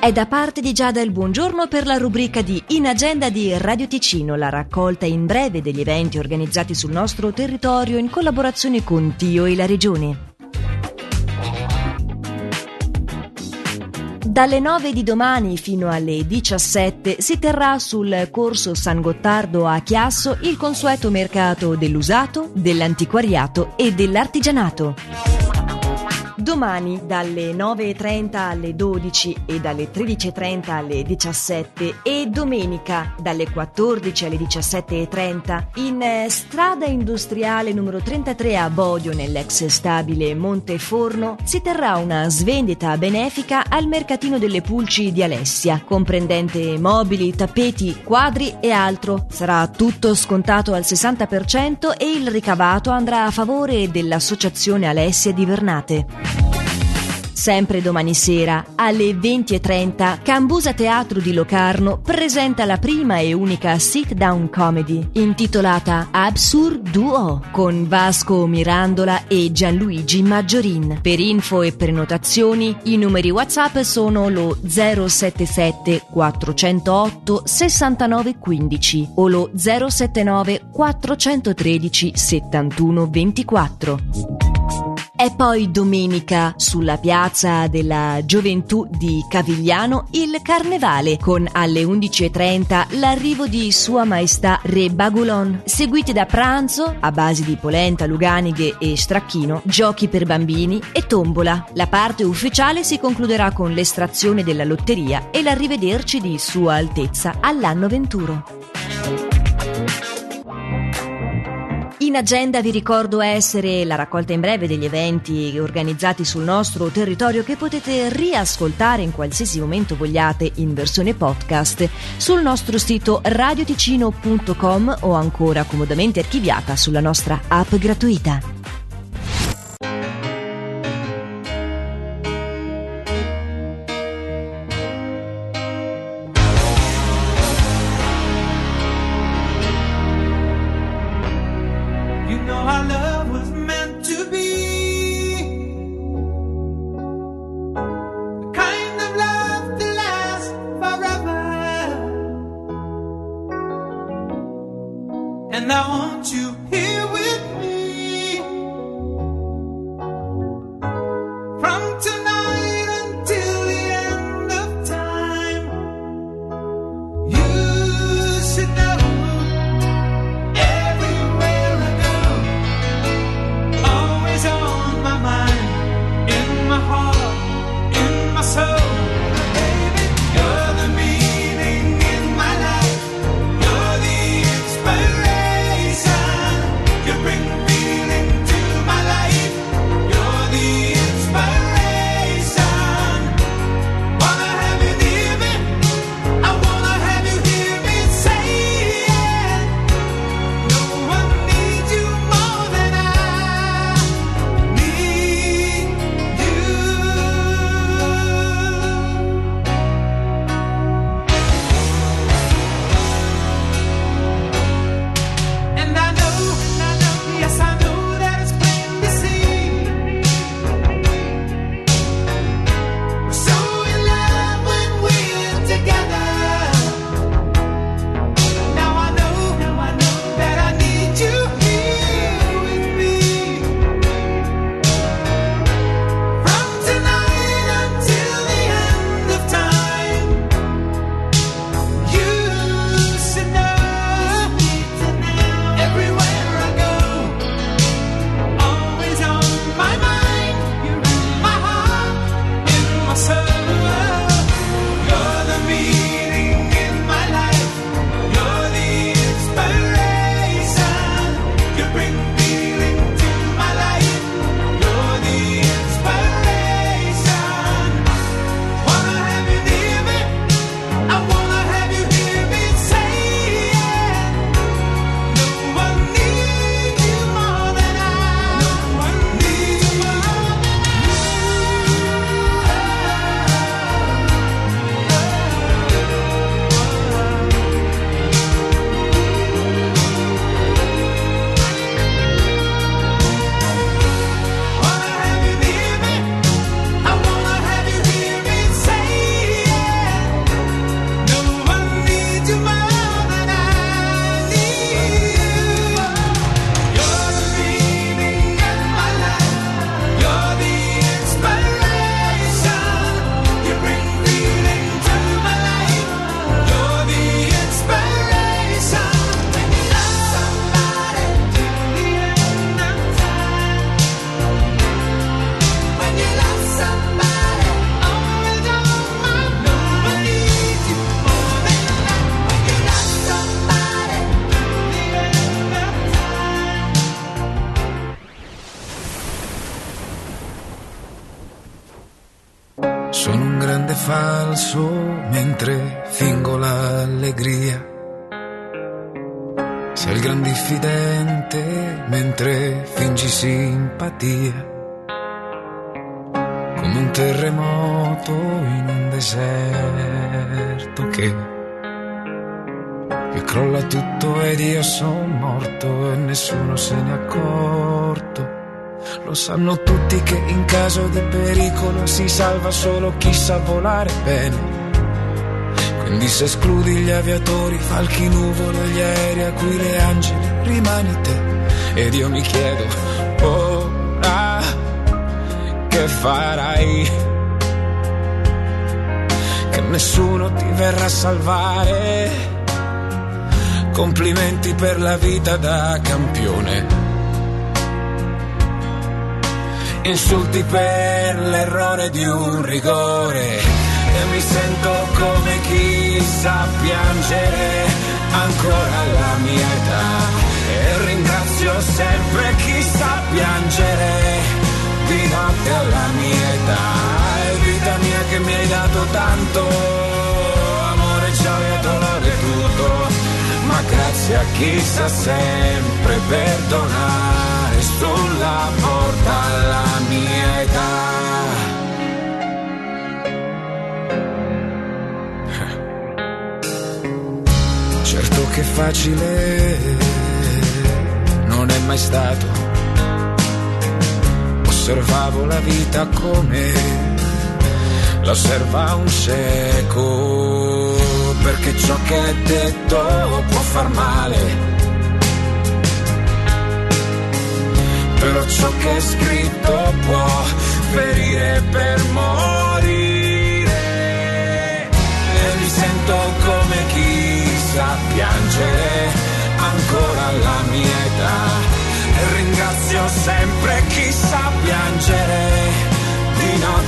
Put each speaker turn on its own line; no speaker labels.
È da parte di Giada il buongiorno per la rubrica di In Agenda di Radio Ticino, la raccolta in breve degli eventi organizzati sul nostro territorio in collaborazione con Tio e la Regione. Dalle 9 di domani fino alle 17 si terrà sul corso San Gottardo a Chiasso il consueto mercato dell'usato, dell'antiquariato e dell'artigianato. Domani dalle 9.30 alle 12 e dalle 13.30 alle 17 e domenica dalle 14 alle 17.30 in eh, strada industriale numero 33 a Bodio nell'ex stabile Monteforno si terrà una svendita benefica al mercatino delle pulci di Alessia, comprendente mobili, tappeti, quadri e altro. Sarà tutto scontato al 60% e il ricavato andrà a favore dell'Associazione Alessia di Vernate. Sempre domani sera, alle 20.30, Cambusa Teatro di Locarno presenta la prima e unica sit-down comedy intitolata Absurd Duo con Vasco Mirandola e Gianluigi Maggiorin. Per info e prenotazioni i numeri WhatsApp sono lo 077 408 6915 o lo 079 413 71 24. È poi domenica sulla piazza della Gioventù di Cavigliano il Carnevale con alle 11.30 l'arrivo di Sua Maestà Re Bagulon, seguiti da pranzo a base di polenta, luganighe e stracchino, giochi per bambini e tombola. La parte ufficiale si concluderà con l'estrazione della lotteria e l'arrivederci di Sua Altezza all'anno venturo. In agenda vi ricordo essere la raccolta in breve degli eventi organizzati sul nostro territorio che potete riascoltare in qualsiasi momento vogliate in versione podcast sul nostro sito radioticino.com o ancora comodamente archiviata sulla nostra app gratuita.
And I Sono un grande falso mentre fingo l'allegria. Sei il gran diffidente mentre fingi simpatia. Come un terremoto in un deserto che, che crolla tutto ed io sono morto e nessuno se ne è accorto. Lo sanno tutti che in caso di pericolo si salva solo chi sa volare bene. Quindi se escludi gli aviatori, falchi nuvole, gli aerei a cui le angeli, rimani te. Ed io mi chiedo, ora che farai? Che nessuno ti verrà a salvare. Complimenti per la vita da campione insulti per l'errore di un rigore. E mi sento come chi sa piangere ancora alla mia età. E ringrazio sempre chi sa piangere di notte alla mia età. È vita mia che mi hai dato tanto amore, gioia, dolore, tutto. Ma grazie a chi sa sempre perdonare sulla porta alla mia età. Certo che facile non è mai stato. Osservavo la vita come la osserva un cieco, perché ciò che è detto può far male però ciò che è scritto può ferire per morire. E mi sento come chi sa piangere ancora alla mia età. E ringrazio sempre chi sa piangere di notte